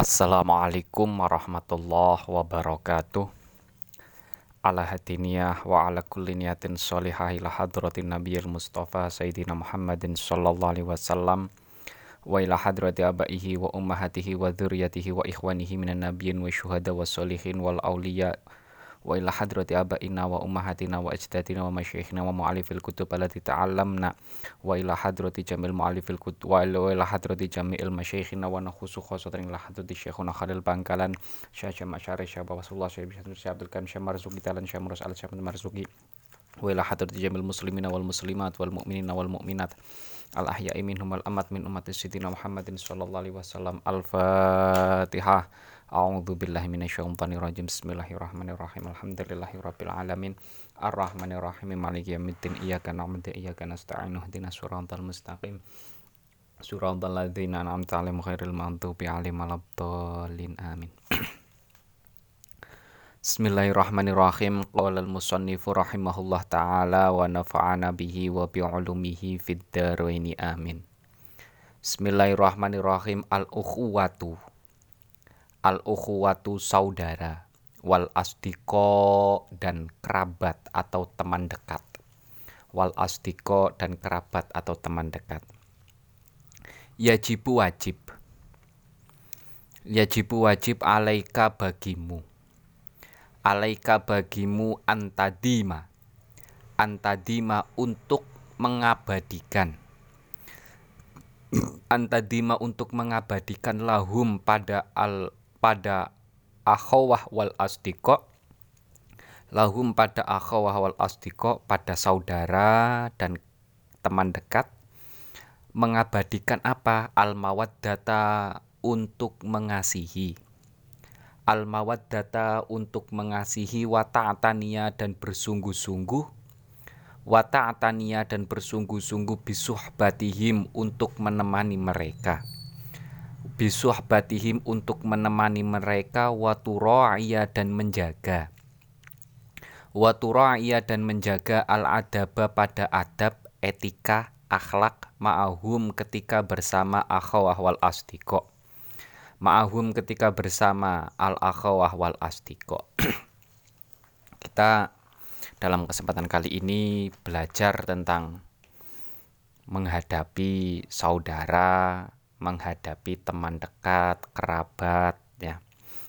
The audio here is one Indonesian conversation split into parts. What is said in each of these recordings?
Assalamualaikum warahmatullahi wabarakatuh. Ala hadiniyah wa ala kulli niyatin sholihah ila hadratin nabiyil mustafa sayyidina Muhammadin sallallahu alaihi wasallam wa ila hadrati abaihi wa ummahatihi wa dzurriyyatihi wa ikhwanihi minan nabiyyin wa syuhada wa sholihin wal awliya wa ila hadrati abaina wa ummahatina wa ajdadina wa masyayikhina wa mu'alifil kutub allati ta'allamna. Wa ila hadrati jamil mu'alifil kutub wa ila hadrati jamil masyayikhina wa nakhusu khosatan ila hadrati syekhuna khalil bangkalan. Syekh jama' syarih syekh bawasullah syekh abdul karim syekh marzuki talan syekh murus al syekh marzuki wa ila hadrati jamil muslimina wal muslimat wal mu'minina wal mu'minat. Al ahya'i minhum wal amat min ummati sidina Muhammadin sallallahu alaihi wasallam. Al fatihah A'udzu billahi minasyaitonir rajim. Bismillahirrahmanirrahim. Alhamdulillahirabbil alamin. Arrahmanirrahim. Maliki yaumiddin. Iyyaka na'budu wa iyyaka nasta'in. Ihdinas siratal mustaqim. Siratal ladzina an'amta 'alaihim ghairil maghdubi 'alaihim waladdallin. Amin. Bismillahirrahmanirrahim. Qala al-musannifu rahimahullah taala wa nafa'ana bihi wa bi 'ulumihi fid dharain. Amin. Bismillahirrahmanirrahim. Al-ukhuwatu al-ukhuwatu saudara wal astiko dan kerabat atau teman dekat. Wal astiko dan kerabat atau teman dekat. Yajibu wajib. Yajibu wajib alaika bagimu. Alaika bagimu antadima. Antadima untuk mengabadikan. Antadima untuk mengabadikan lahum pada al pada akhawah wal asdiko lahum pada akhawah wal asdiko pada saudara dan teman dekat mengabadikan apa? Al mawaddata untuk mengasihi. Al mawaddata untuk mengasihi wa ta'atania dan bersungguh-sungguh. Wa ta'atania dan bersungguh-sungguh bisuhbatihim untuk menemani mereka bisuhbatihim untuk menemani mereka watura'iyya dan menjaga. Watura'iyya dan menjaga al-adaba pada adab etika akhlak ma'ahum ketika bersama akhawah wal astiko ma'ahum ketika bersama al akhawah wal astiko kita dalam kesempatan kali ini belajar tentang menghadapi saudara menghadapi teman dekat, kerabat, ya,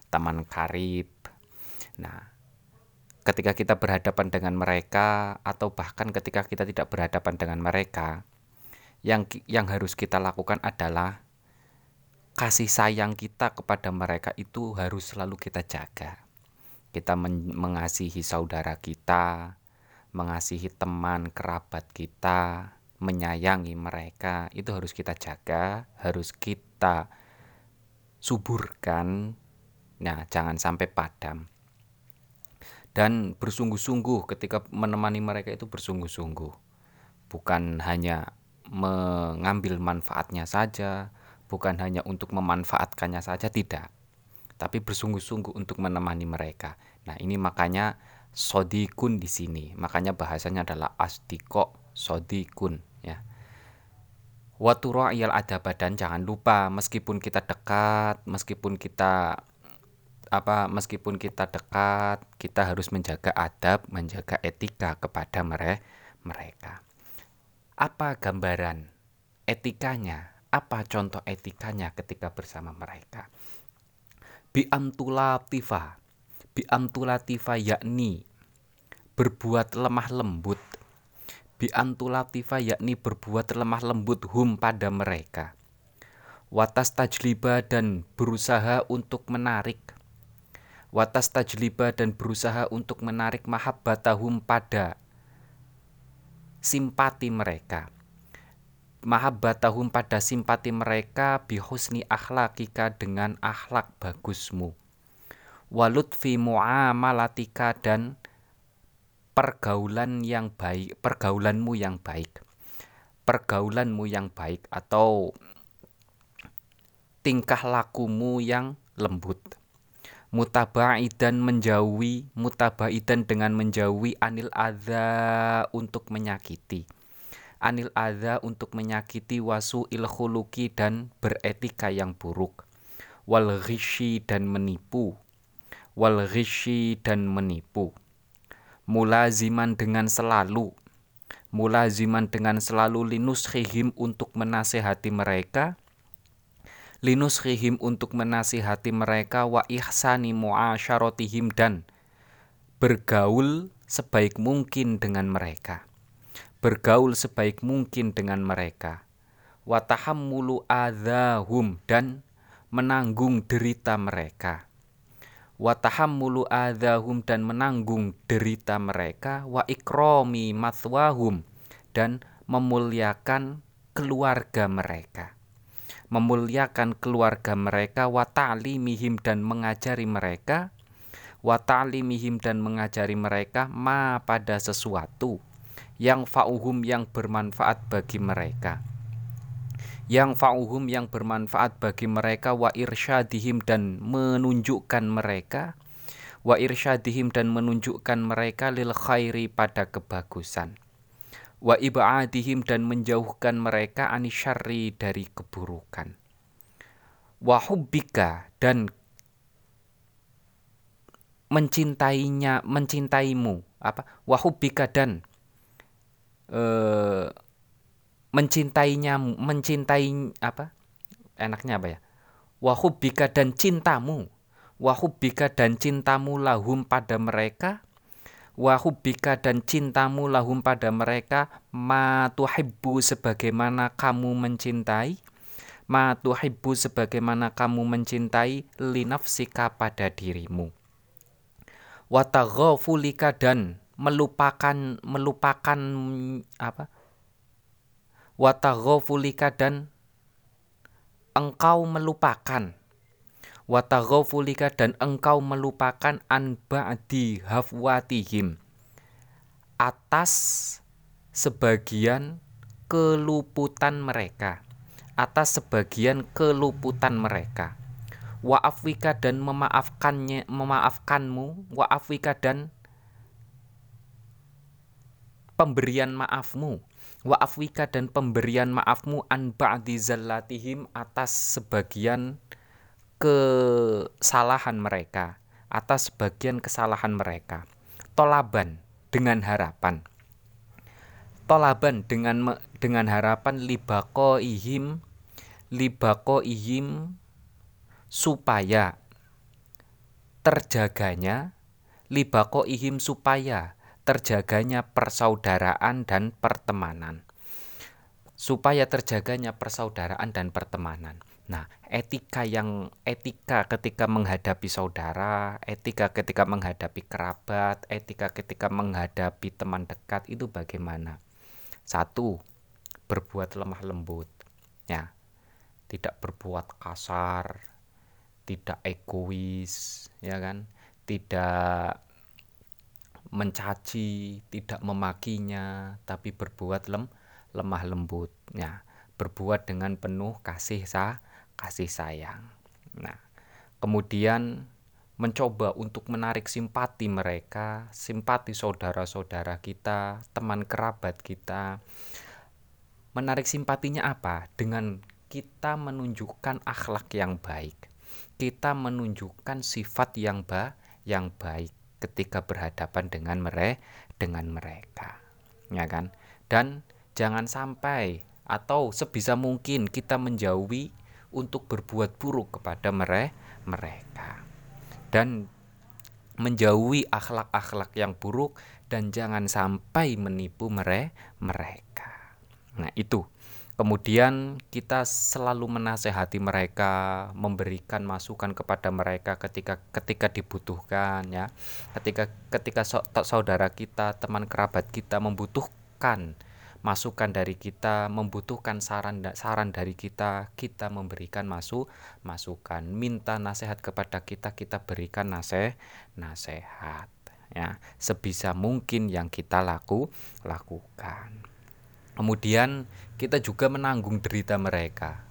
teman karib. Nah, ketika kita berhadapan dengan mereka atau bahkan ketika kita tidak berhadapan dengan mereka, yang yang harus kita lakukan adalah kasih sayang kita kepada mereka itu harus selalu kita jaga. Kita men mengasihi saudara kita, mengasihi teman kerabat kita, menyayangi mereka itu harus kita jaga, harus kita suburkan. Nah, jangan sampai padam. Dan bersungguh-sungguh ketika menemani mereka itu bersungguh-sungguh. Bukan hanya mengambil manfaatnya saja, bukan hanya untuk memanfaatkannya saja tidak. Tapi bersungguh-sungguh untuk menemani mereka. Nah, ini makanya sodikun di sini. Makanya bahasanya adalah astiko sodikun ya watura'iyal ada badan jangan lupa meskipun kita dekat meskipun kita apa meskipun kita dekat kita harus menjaga adab menjaga etika kepada mereka. Apa gambaran etikanya? Apa contoh etikanya ketika bersama mereka? Bi amtulatifah bi amtulatifah yakni berbuat lemah lembut bi antulatifa yakni berbuat lemah lembut hum pada mereka. Watas tajliba dan berusaha untuk menarik. Watas tajliba dan berusaha untuk menarik mahabbatahum pada simpati mereka. Mahabbatahum pada simpati mereka bihusni akhlakika dengan akhlak bagusmu. Walutfi muamalatika dan pergaulan yang baik, pergaulanmu yang baik. Pergaulanmu yang baik atau tingkah lakumu yang lembut. Mutabaidan menjauhi, mutabaidan dengan menjauhi anil adza untuk menyakiti. Anil adza untuk menyakiti wasu ilhuluki dan beretika yang buruk. wal dan menipu wal dan menipu mulaziman dengan selalu. Mulaziman dengan selalu linus khihim untuk menasehati mereka. Linus khihim untuk menasihati mereka wa ihsani muasyaratihim dan bergaul sebaik mungkin dengan mereka. Bergaul sebaik mungkin dengan mereka. Wa tahammulu adzahum dan menanggung derita mereka wa tahammulu adzahum dan menanggung derita mereka wa ikrami mathwahum dan memuliakan keluarga mereka. Memuliakan keluarga mereka wa ta'limihim dan mengajari mereka wa ta'limihim dan mengajari mereka ma pada sesuatu yang fa'uhum yang bermanfaat bagi mereka yang fa'uhum yang bermanfaat bagi mereka wa irsyadihim dan menunjukkan mereka wa irsyadihim dan menunjukkan mereka lil khairi pada kebagusan wa ibadihim dan menjauhkan mereka anisyari dari keburukan wa hubbika dan mencintainya mencintaimu apa? Wa hubbika dan uh, mencintainya mencintai apa enaknya apa ya? Wahubika dan cintamu. Wahubika dan cintamu lahum pada mereka. Wahubika dan cintamu lahum pada mereka. Ma sebagaimana kamu mencintai. Ma sebagaimana kamu mencintai linafsika pada dirimu. Wataghafulika dan melupakan melupakan apa wataghafulika dan engkau melupakan. Wataghafulika dan engkau melupakan an ba'di hafwatihim. Atas sebagian keluputan mereka. Atas sebagian keluputan mereka. Wa afwika dan memaafkannya memaafkanmu. Wa afwika dan pemberian maafmu. Wa afwika dan pemberian maafmu an ba'di zallatihim atas sebagian kesalahan mereka atas sebagian kesalahan mereka. Tolaban dengan harapan. Tolaban dengan dengan harapan libako ihim libako ihim supaya terjaganya libako ihim supaya terjaganya persaudaraan dan pertemanan. Supaya terjaganya persaudaraan dan pertemanan. Nah, etika yang etika ketika menghadapi saudara, etika ketika menghadapi kerabat, etika ketika menghadapi teman dekat itu bagaimana? Satu, berbuat lemah lembut. Ya. Tidak berbuat kasar, tidak egois, ya kan? Tidak mencaci, tidak memakinya, tapi berbuat lem, lemah lembutnya, berbuat dengan penuh kasih sa, kasih sayang. Nah, kemudian mencoba untuk menarik simpati mereka, simpati saudara-saudara kita, teman kerabat kita. Menarik simpatinya apa? Dengan kita menunjukkan akhlak yang baik. Kita menunjukkan sifat yang ba yang baik ketika berhadapan dengan mere dengan mereka ya kan? Dan jangan sampai atau sebisa mungkin kita menjauhi untuk berbuat buruk kepada mere mereka. Dan menjauhi akhlak-akhlak yang buruk dan jangan sampai menipu mere mereka. Nah itu Kemudian kita selalu menasehati mereka, memberikan masukan kepada mereka ketika ketika dibutuhkan ya. Ketika ketika saudara kita, teman kerabat kita membutuhkan masukan dari kita, membutuhkan saran saran dari kita, kita memberikan masuk masukan, minta nasihat kepada kita, kita berikan nasihat nasihat ya sebisa mungkin yang kita laku lakukan. Kemudian kita juga menanggung derita mereka.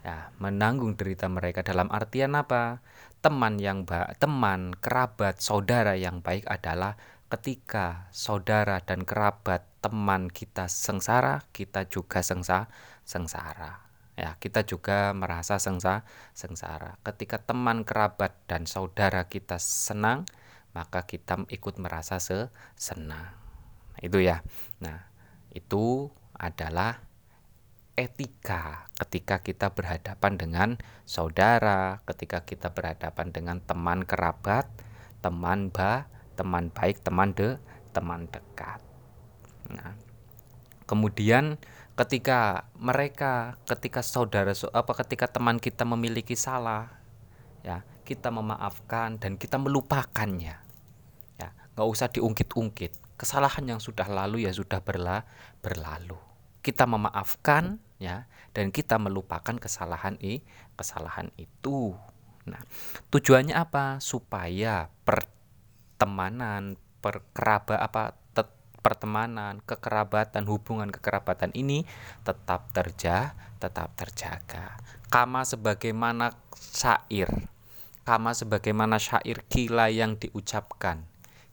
Ya, menanggung derita mereka dalam artian apa? Teman yang baik, teman, kerabat, saudara yang baik adalah ketika saudara dan kerabat teman kita sengsara, kita juga sengsa, sengsara. ya kita juga merasa sengsa, sengsara. Ketika teman, kerabat dan saudara kita senang, maka kita ikut merasa se senang. Itu ya. Nah, itu adalah etika ketika kita berhadapan dengan saudara, ketika kita berhadapan dengan teman kerabat, teman ba, teman baik, teman de, teman dekat. Nah, kemudian ketika mereka ketika saudara apa ketika teman kita memiliki salah ya kita memaafkan dan kita melupakannya. Ya nggak usah diungkit-ungkit. Kesalahan yang sudah lalu ya sudah berla berlalu kita memaafkan ya dan kita melupakan kesalahan i kesalahan itu nah tujuannya apa supaya pertemanan perkeraba apa pertemanan, kekerabatan, hubungan kekerabatan ini tetap terja, tetap terjaga. Kama sebagaimana syair, kama sebagaimana syair kila yang diucapkan.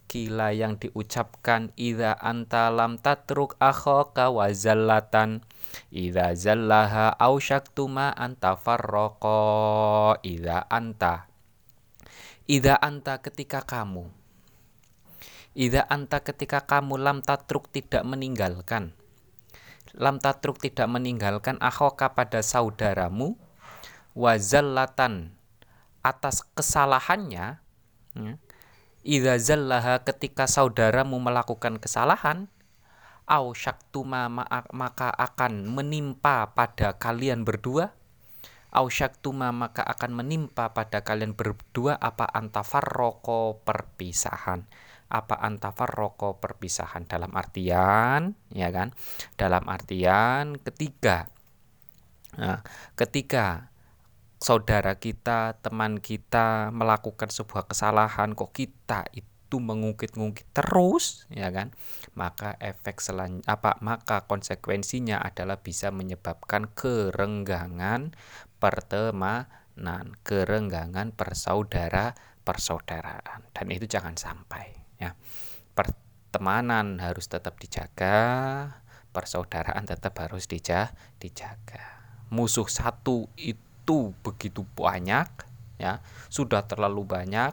Kila yang diucapkan ida anta lam tatruk akhoka wa zallatan. Idza zallaha au syaktuma anta farraqa. Idza anta. Idza anta ketika kamu. Ida anta ketika kamu lam tatruk tidak meninggalkan. Lam tatruk tidak meninggalkan akhoka pada saudaramu. Wazallatan atas kesalahannya. Ya, Ida zallaha ketika saudaramu melakukan kesalahan Au syaktuma maka akan menimpa pada kalian berdua. Au syaktuma maka akan menimpa pada kalian berdua apa antafarroko perpisahan. Apa antafar rokok perpisahan. Dalam artian ya kan? Dalam artian ketiga. Nah, ketika saudara kita teman kita melakukan sebuah kesalahan kok kita itu mengungkit-ungkit terus ya kan? Maka efek selan apa maka konsekuensinya adalah bisa menyebabkan kerenggangan pertemanan kerenggangan persaudara persaudaraan dan itu jangan sampai ya. Pertemanan harus tetap dijaga persaudaraan tetap harus dija dijaga. Musuh satu itu begitu banyak ya sudah terlalu banyak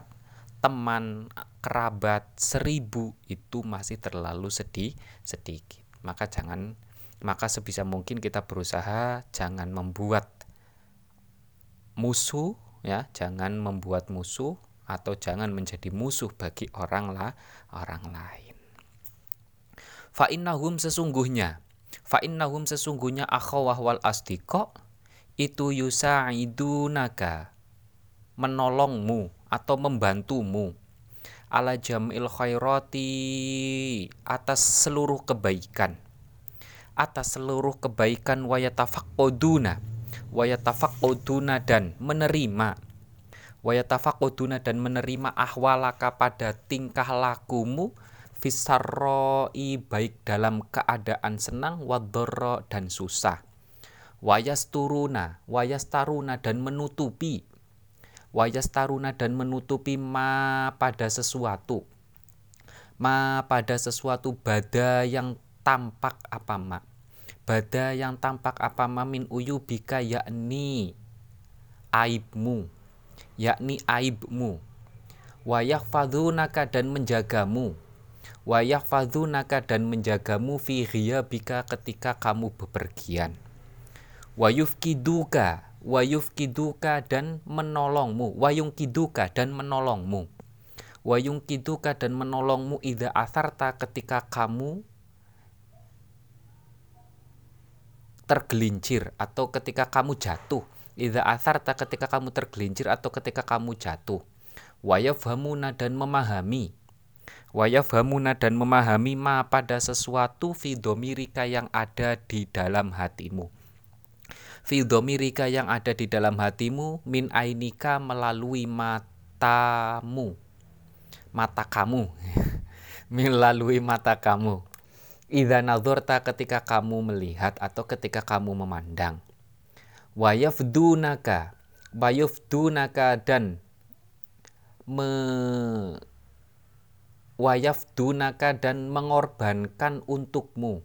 teman kerabat seribu itu masih terlalu sedih sedikit maka jangan maka sebisa mungkin kita berusaha jangan membuat musuh ya jangan membuat musuh atau jangan menjadi musuh bagi orang lah orang lain. Fa innahum sesungguhnya fa innahum sesungguhnya akhawah wal asdiqo itu naga menolongmu atau membantumu. Ala jamil khairati atas seluruh kebaikan. Atas seluruh kebaikan wayatafaquduna wayatafaquduna dan menerima. Wayatafaquduna dan menerima ahwalaka pada tingkah lakumu. Fisarroi baik dalam keadaan senang wadorro dan susah wayasturuna wayastaruna dan menutupi. Wayastaruna dan menutupi ma pada sesuatu. Ma pada sesuatu bada yang tampak apa ma? Bada yang tampak apa ma min uyubika yakni aibmu yakni aibmu. Wayak fadunaka dan menjagamu. Wayak fadunaka dan menjagamu fi bika ketika kamu bepergian wayuf kiduka wayuf kiduka dan menolongmu wayung kiduka dan menolongmu wayung kiduka dan menolongmu ida asarta ketika kamu tergelincir atau ketika kamu jatuh Idza asarta ketika kamu tergelincir atau ketika kamu jatuh. Wayafhamuna dan memahami. Wayafhamuna dan memahami ma pada sesuatu fidomirika yang ada di dalam hatimu. Fidomirika yang ada di dalam hatimu min ainika melalui matamu. Mata kamu. melalui mata kamu. Idza nazarta ketika kamu melihat atau ketika kamu memandang wayafdunaka wayafdunaka dan me wayafdunaka dan mengorbankan untukmu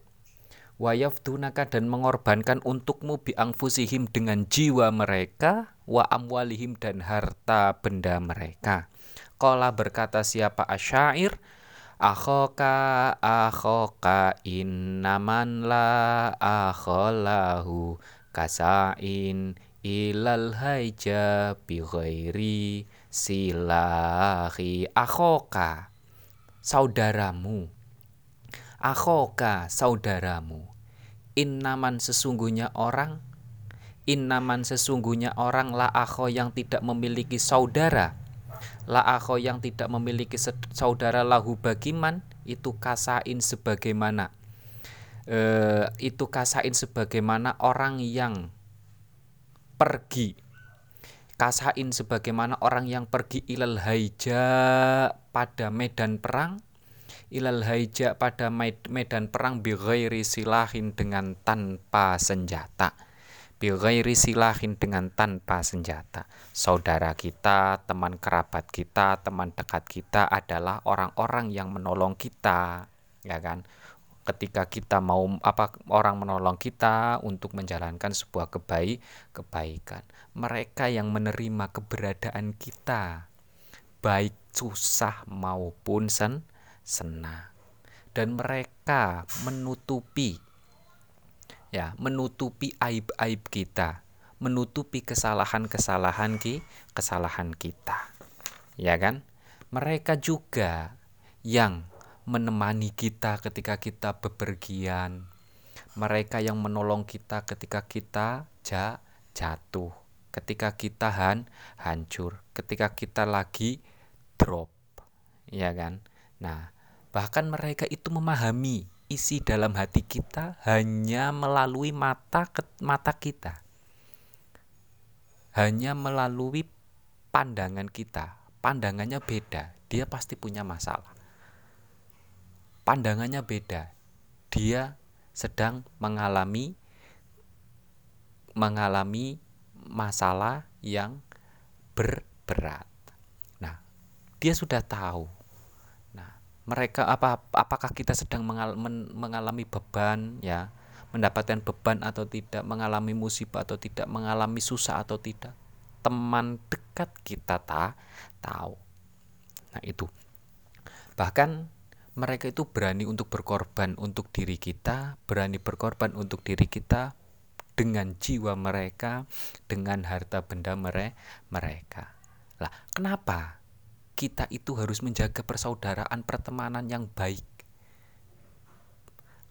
wayafdunaka dan mengorbankan untukmu biangfusihim dengan jiwa mereka wa amwalihim dan harta benda mereka. Kala berkata siapa asyair Akhoka akhoka innaman la akholahu kasain ilal haija bi ghairi silahi akhoka saudaramu akhoka saudaramu? Innaman sesungguhnya orang innaman sesungguhnya orang la akho yang tidak memiliki saudara. La akho yang tidak memiliki saudara lahu bagiman itu kasain sebagaimana. E, itu kasain sebagaimana orang yang pergi. Kasain sebagaimana orang yang pergi ilal haija pada medan perang ilal haija pada medan perang bighairi silahin dengan tanpa senjata. Bighairi silahin dengan tanpa senjata. Saudara kita teman kerabat kita teman dekat kita adalah orang-orang yang menolong kita ya kan? Ketika kita mau apa orang menolong kita untuk menjalankan sebuah kebaik kebaikan. Mereka yang menerima keberadaan kita baik susah maupun sen senang. Dan mereka menutupi ya menutupi aib-aib kita menutupi kesalahan-kesalahan ki kesalahan kita ya kan? Mereka juga yang menemani kita ketika kita bepergian, mereka yang menolong kita ketika kita ja, jatuh, ketika kita han, hancur, ketika kita lagi drop, ya kan? Nah, bahkan mereka itu memahami isi dalam hati kita hanya melalui mata mata kita. Hanya melalui pandangan kita. Pandangannya beda, dia pasti punya masalah pandangannya beda. Dia sedang mengalami mengalami masalah yang berberat. Nah, dia sudah tahu. Mereka apa apakah kita sedang mengal, men, mengalami beban ya, mendapatkan beban atau tidak, mengalami musibah atau tidak, mengalami susah atau tidak. Teman dekat kita tak tahu. Nah, itu. Bahkan mereka itu berani untuk berkorban untuk diri kita, berani berkorban untuk diri kita dengan jiwa mereka, dengan harta benda mereka. Lah, kenapa kita itu harus menjaga persaudaraan pertemanan yang baik?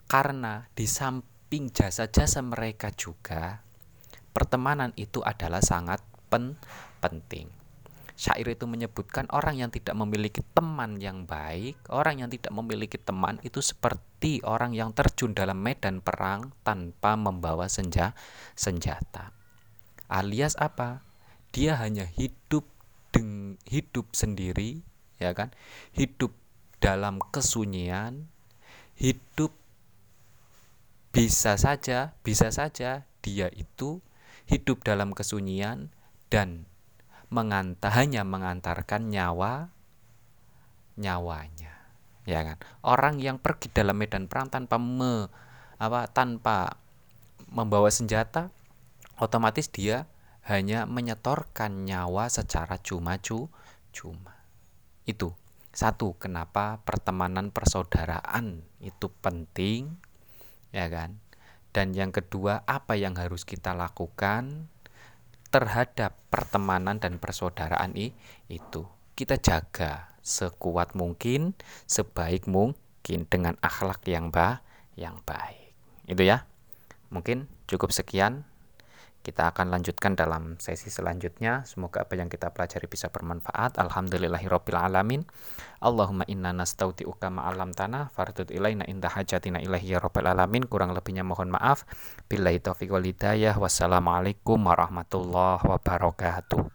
Karena di samping jasa-jasa mereka juga, pertemanan itu adalah sangat pen penting syair itu menyebutkan orang yang tidak memiliki teman yang baik, orang yang tidak memiliki teman itu seperti orang yang terjun dalam medan perang tanpa membawa senja senjata. Alias apa? Dia hanya hidup deng, hidup sendiri, ya kan? Hidup dalam kesunyian, hidup bisa saja, bisa saja dia itu hidup dalam kesunyian dan mengantar hanya mengantarkan nyawa nyawanya ya kan orang yang pergi dalam medan perang tanpa me, apa tanpa membawa senjata otomatis dia hanya menyetorkan nyawa secara cuma-cuma cuma. Itu. Satu kenapa pertemanan persaudaraan itu penting ya kan? Dan yang kedua apa yang harus kita lakukan terhadap pertemanan dan persaudaraan itu. Kita jaga sekuat mungkin, sebaik mungkin dengan akhlak yang ba yang baik. Itu ya. Mungkin cukup sekian kita akan lanjutkan dalam sesi selanjutnya. Semoga apa yang kita pelajari bisa bermanfaat. Alhamdulillahirabbil alamin. Allahumma inna nastauti'uka ma'alam tanah fardud ilaina inda hajatina ilahi ya rabbil alamin. Kurang lebihnya mohon maaf. Billahi taufiq wal hidayah. Wassalamualaikum warahmatullahi wabarakatuh.